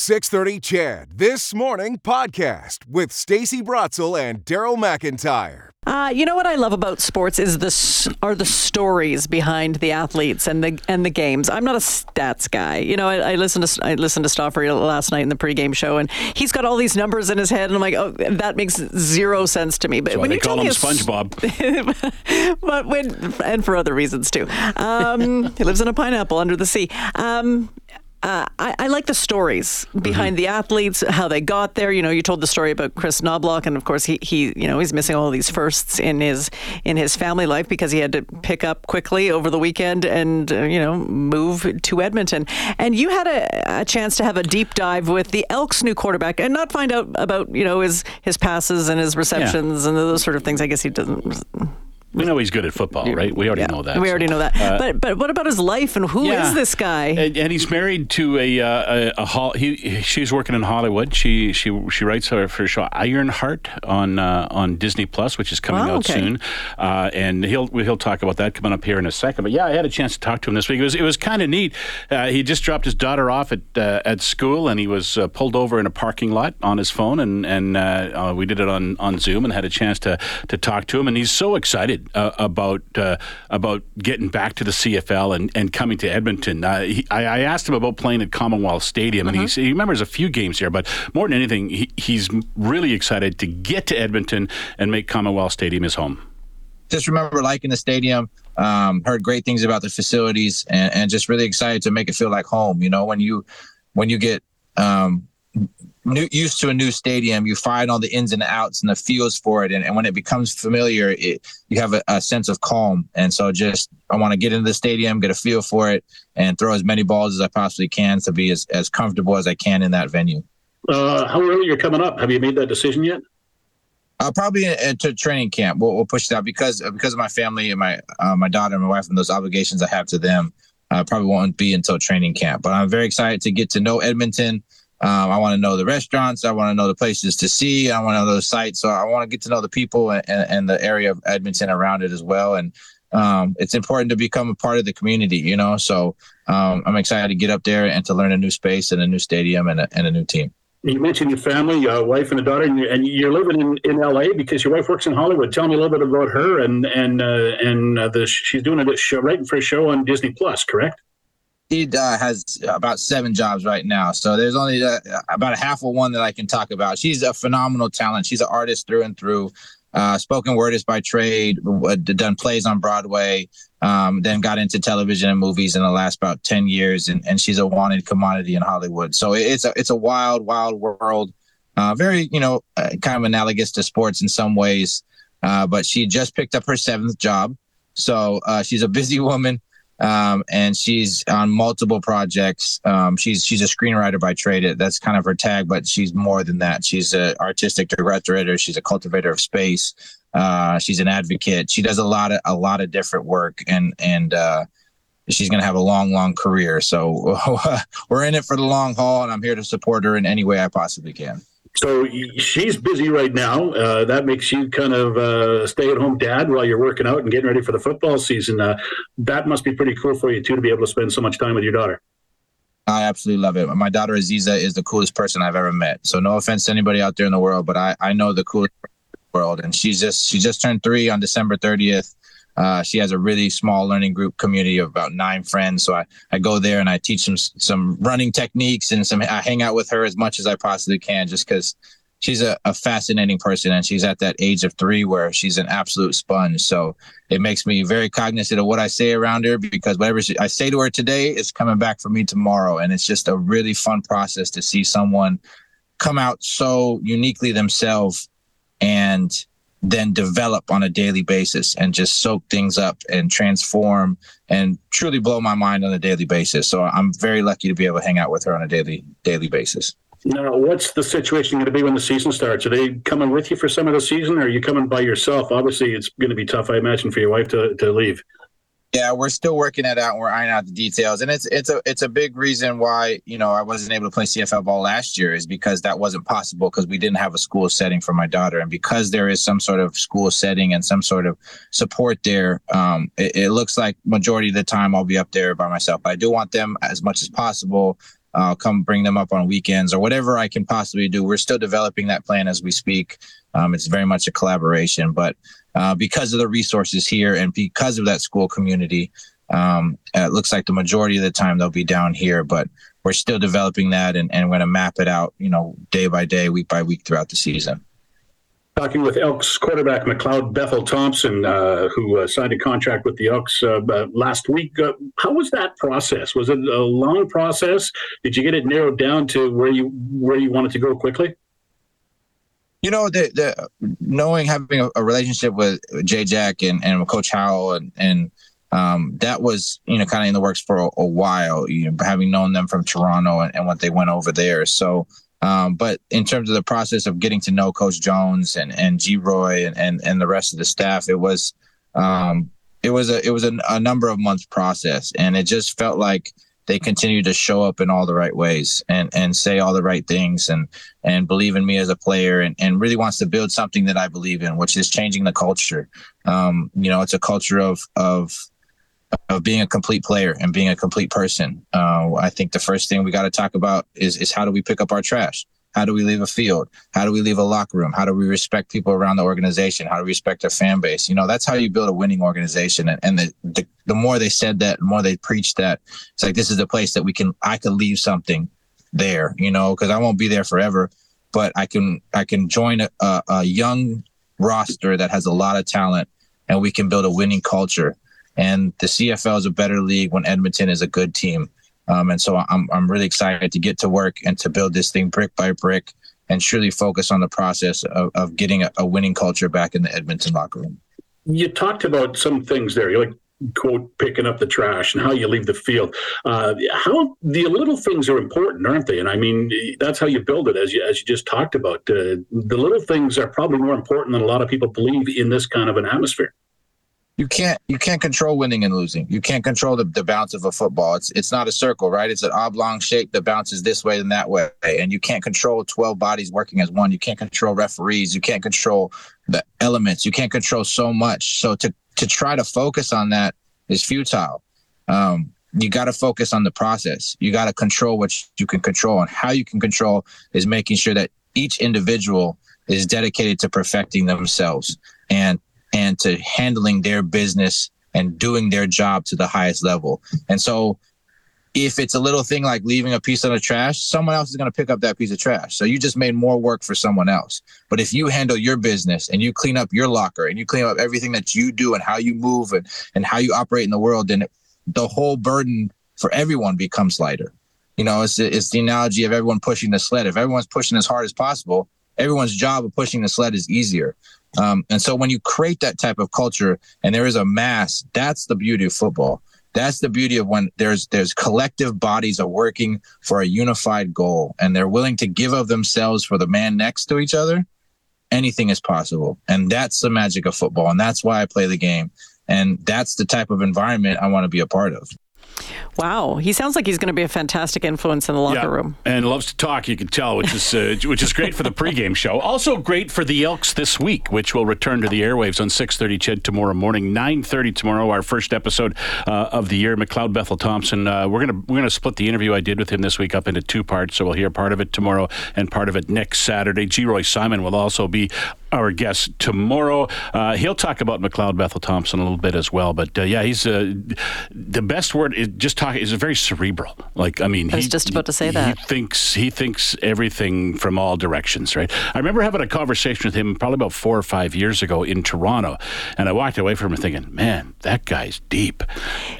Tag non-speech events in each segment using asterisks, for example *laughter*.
630 CHED This Morning podcast with Stacy Brotzel and Daryl McIntyre. Uh, you know what I love about sports is this are the stories behind the athletes and the and the games. I'm not a stats guy. You know, I, I listened to I listened to Stauffer last night in the pregame show, and he's got all these numbers in his head, and I'm like, oh, that makes zero sense to me. But when they you call him SpongeBob, *laughs* but when and for other reasons too. Um, *laughs* he lives in a pineapple under the sea. Um, uh, I, I, like the stories behind mm-hmm. the athletes, how they got there. You know, you told the story about Kris Knoblauch, and of course, he, he you know he's missing all these firsts in his in his family life because he had to pick up quickly over the weekend and uh, you know move to Edmonton. And you had a, a, chance to have a deep dive with the Elks' new quarterback and not find out about you know his his passes and his receptions yeah. and those sort of things. I guess he doesn't we know he's good at football, right? We already yeah, know that. We already know that. Uh, but but what about his life and who yeah. is this guy? And, and he's married to a uh, a, a, he she's working in Hollywood. She she she writes her for show Ironheart on uh, on Disney Plus, which is coming out okay. soon. Uh, and he'll he'll talk about that coming up here in a second. But yeah, I had a chance to talk to him this week. It was it was kind of neat. Uh, he just dropped his daughter off at uh, at school, and he was pulled over in a parking lot on his phone, and and we did it on on Zoom, and had a chance to to talk to him. And he's so excited about about uh, about getting back to the CFL and, and coming to Edmonton. Uh, he, I, I, asked him about playing at Commonwealth Stadium, and uh-huh. he, he remembers a few games here, but more than anything, he, he's really excited to get to Edmonton and make Commonwealth Stadium his home. Just remember liking the stadium. Um, heard great things about the facilities, and, and, just really excited to make it feel like home. You know, when you when you get um, new, used to a new stadium, you find all the ins and outs and the feels for it. And, and when it becomes familiar, it, you have a, a, sense of calm. And so just, I want to get into the stadium, get a feel for it, and throw as many balls as I possibly can to be as, as comfortable as I can in that venue. Uh, how early you're coming up? Have you made that decision yet? Uh, probably into training camp. We'll, we'll push that because because of my family and my uh, my daughter and my wife and those obligations I have to them. Uh, probably won't be until training camp. But I'm very excited to get to know Edmonton. Um, I want to know the restaurants. I want to know the places to see. I want to know the sites. So I want to get to know the people and, and the area of Edmonton around it as well. And um, it's important to become a part of the community, you know. So um, I'm excited to get up there and to learn a new space and a new stadium and a, and a new team. You mentioned your family, your wife and a daughter, and you're, and you're, living in, in LA because your wife works in Hollywood. Tell me a little bit about her and and uh, and uh, the she's doing a show writing for a show on Disney Plus, correct? He uh, has about seven jobs right now. So there's only uh, about a half of one that I can talk about. She's a phenomenal talent. She's an artist through and through. Uh, spoken wordist by trade, done plays on Broadway, um, then got into television and movies in the last about 10 years. And, and she's a wanted commodity in Hollywood. So it's a, it's a wild, wild world. Uh, very, you know, uh, kind of analogous to sports in some ways. Uh, but she just picked up her seventh job. So she's a busy *laughs* woman um, and she's on multiple projects. Um, she's she's a screenwriter by trade. That's kind of her tag, but she's more than that. She's an artistic director. She's a cultivator of space. Uh, she's an advocate. She does a lot of a lot of different work, and and uh, she's going to have a long, long career. So *laughs* we're in it for the long haul, and I'm here to support her in any way I possibly can. So she's busy right now. Uh, that makes you kind of uh, stay at home dad while you're working out and getting ready for the football season. Uh, that must be pretty cool for you, too, to be able to spend so much time with your daughter. I absolutely love it. My daughter Aziza is the coolest person I've ever met. So no offense to anybody out there in the world, but I, I know the coolest world. And she's just she just turned three on December 30th. Uh, she has a really small learning group community of about nine friends. So I, I go there and I teach them some running techniques and some, I hang out with her as much as I possibly can just because she's a, a fascinating person and she's at that age of three where she's an absolute sponge. So it makes me very cognizant of what I say around her because whatever she, I say to her today is coming back for me tomorrow. And it's just a really fun process to see someone come out so uniquely themselves and then develop on a daily basis and just soak things up and transform and truly blow my mind on a daily basis. So I'm very lucky to be able to hang out with her on a daily daily basis. Now, what's the situation going to be when the season starts? Are they coming with you for some of the season, or are you coming by yourself? Obviously, it's going to be tough, I imagine, for your wife to, to leave. Yeah, we're still working that out and we're ironing out the details. And it's it's a it's a big reason why, you know, I wasn't able to play CFL ball last year is because that wasn't possible because we didn't have a school setting for my daughter. And because there is some sort of school setting and some sort of support there, um, it, it looks like majority of the time I'll be up there by myself. But I do want them as much as possible I'll come bring them up on weekends or whatever I can possibly do. We're still developing that plan as we speak. Um, it's very much a collaboration, but uh, because of the resources here and because of that school community, um, it looks like the majority of the time they'll be down here. But we're still developing that and, and we're going to map it out, you know, day by day, week by week throughout the season. Talking with Elks quarterback McLeod Bethel Thompson, uh, who uh, signed a contract with the Elks uh, last week. Uh, how was that process? Was it a long process? Did you get it narrowed down to where you where you wanted to go quickly? You know, the, the knowing having a, a relationship with Jay Jack and, and Coach Howell and and um, that was you know kind of in the works for a, a, while. You know, having known them from Toronto and, and what they went over there. So, um, but in terms of the process of getting to know Coach Jones and and Geroy and and, and the rest of the staff, it was um, it was a it was a, a number of months process, and it just felt like they continue to show up in all the right ways and and say all the right things and and believe in me as a player and, and really wants to build something that I believe in, which is changing the culture. Um, you know, it's a culture of of of being a complete player and being a complete person. Uh, I think the first thing we got to talk about is is how do we pick up our trash? How do we leave a field? How do we leave a locker room? How do we respect people around the organization? How do we respect our fan base? You know, that's how you build a winning organization. And, and the, the, the more they said that, the more they preached that, it's like this is the place that we can I can leave something there. You know, because I won't be there forever, but I can I can join a, a, a young roster that has a lot of talent, and we can build a winning culture and the CFL is a better league when Edmonton is a good team. Um, and so I'm, I'm really excited to get to work and to build this thing brick by brick and truly focus on the process of, of getting a, a winning culture back in the Edmonton locker room. You talked about some things there. You like quote picking up the trash and how you leave the field. Uh, how the little things are important, aren't they? And I mean, that's how you build it, as you as you just talked about. Uh, the little things are probably more important than a lot of people believe in this kind of an atmosphere you can't you can't control winning and losing. You can't control the, the bounce of a football. It's it's not a circle, right? It's an oblong shape that bounces this way and that way. And you can't control 12 bodies working as one. You can't control referees. You can't control the elements. You can't control so much. So to to try to focus on that is futile. Um, you got to focus on the process. You got to control what you can control, and how you can control is making sure that each individual is dedicated to perfecting themselves and and to handling their business and doing their job to the highest level. And so if it's a little thing like leaving a piece of the trash, someone else is going to pick up that piece of trash. So you just made more work for someone else. But if you handle your business and you clean up your locker and you clean up everything that you do and how you move and, and how you operate in the world, then the whole burden for everyone becomes lighter. You know, it's, it's the analogy of everyone pushing the sled. If everyone's pushing as hard as possible, everyone's job of pushing the sled is easier. Um, and so when you create that type of culture and there is a mass, that's the beauty of football. That's the beauty of when there's there's collective bodies are working for a unified goal and they're willing to give of themselves for the man next to each other. Anything is possible. And that's the magic of football. And that's why I play the game. And that's the type of environment I want to be a part of. Wow, he sounds like he's going to be a fantastic influence in the locker yeah, room. And loves to talk, you can tell, which is uh, *laughs* which is great for the pregame show. Also great for the Elks this week, which will return to the airwaves on 6:30 CHED tomorrow morning, 9:30 tomorrow. Our first episode uh, of the year. McLeod Bethel Thompson. Uh, we're gonna we're gonna split the interview I did with him this week up into two parts, so we'll hear part of it tomorrow and part of it next Saturday. Geroy Simon will also be our guest tomorrow. Uh, he'll talk about McLeod Bethel Thompson a little bit as well. But uh, yeah, he's uh, the best word is just talk is very cerebral. Like I mean, I was he, just about to say that he thinks he thinks everything from all directions. Right. I remember having a conversation with him probably about four or five years ago in Toronto, and I walked away from him thinking, man, that guy's deep.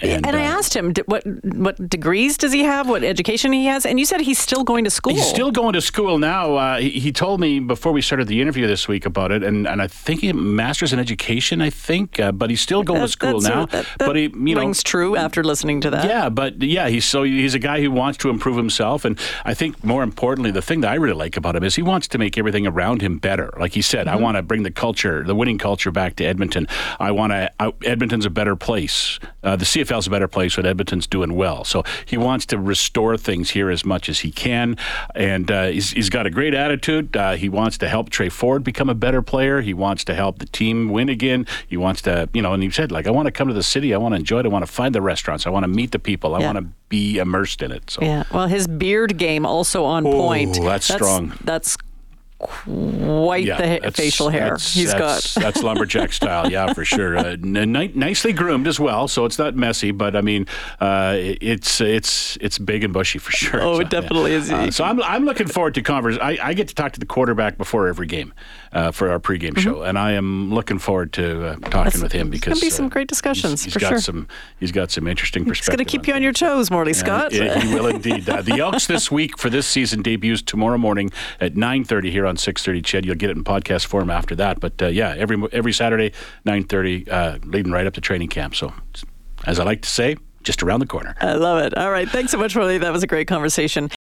And, and I uh, asked him what what degrees does he have, what education he has, and you said he's still going to school. He's still going to school now. Uh, he, he told me before we started the interview this week about about it, and, and I think he master's in education. I think, uh, but he's still going that, to school now. A, that, that but he, you know, rings true after listening to that. Yeah, but yeah, he's so he's a guy who wants to improve himself, and I think more importantly, the thing that I really like about him is he wants to make everything around him better. Like he said, mm-hmm. I want to bring the culture, the winning culture, back to Edmonton. I want to. Edmonton's a better place. Uh, the CFL's a better place when Edmonton's doing well. So he wants to restore things here as much as he can, and uh, he's, he's got a great attitude. Uh, he wants to help Tre Ford become a better better player. He wants to help the team win again. He wants to, you know, and he said, like, I want to come to the city. I want to enjoy it. I want to find the restaurants. I want to meet the people. I Yeah. want to be immersed in it. So Yeah. Well, his beard game also on point. that's strong. That's quite yeah, the facial hair that's- he's that's, got. that's lumberjack style, yeah, for sure. Uh, n- ni- nicely groomed as well, so it's not messy. But I mean, uh, it's it's it's big and bushy for sure. Oh, So, it definitely is. Uh, so I'm I'm looking forward to converse. I, I get to talk to the quarterback before every game uh, for our pregame show, and I am looking forward to uh, talking with him because be some uh, great discussions, He's, for he's got sure. some he's got some interesting It's perspective. going to keep you on your toes, Morley Scott. Yeah, he will indeed. The Elks this week for this season debuts tomorrow morning at 9:30 here on 6:30. CHED. you'll get it in podcast form after that. But uh, yeah, every every Saturday 9:30, uh, leading right up to training camp. So, as I like to say, just around the corner. I love it. All right. Thanks so much, Morley. That was a great conversation.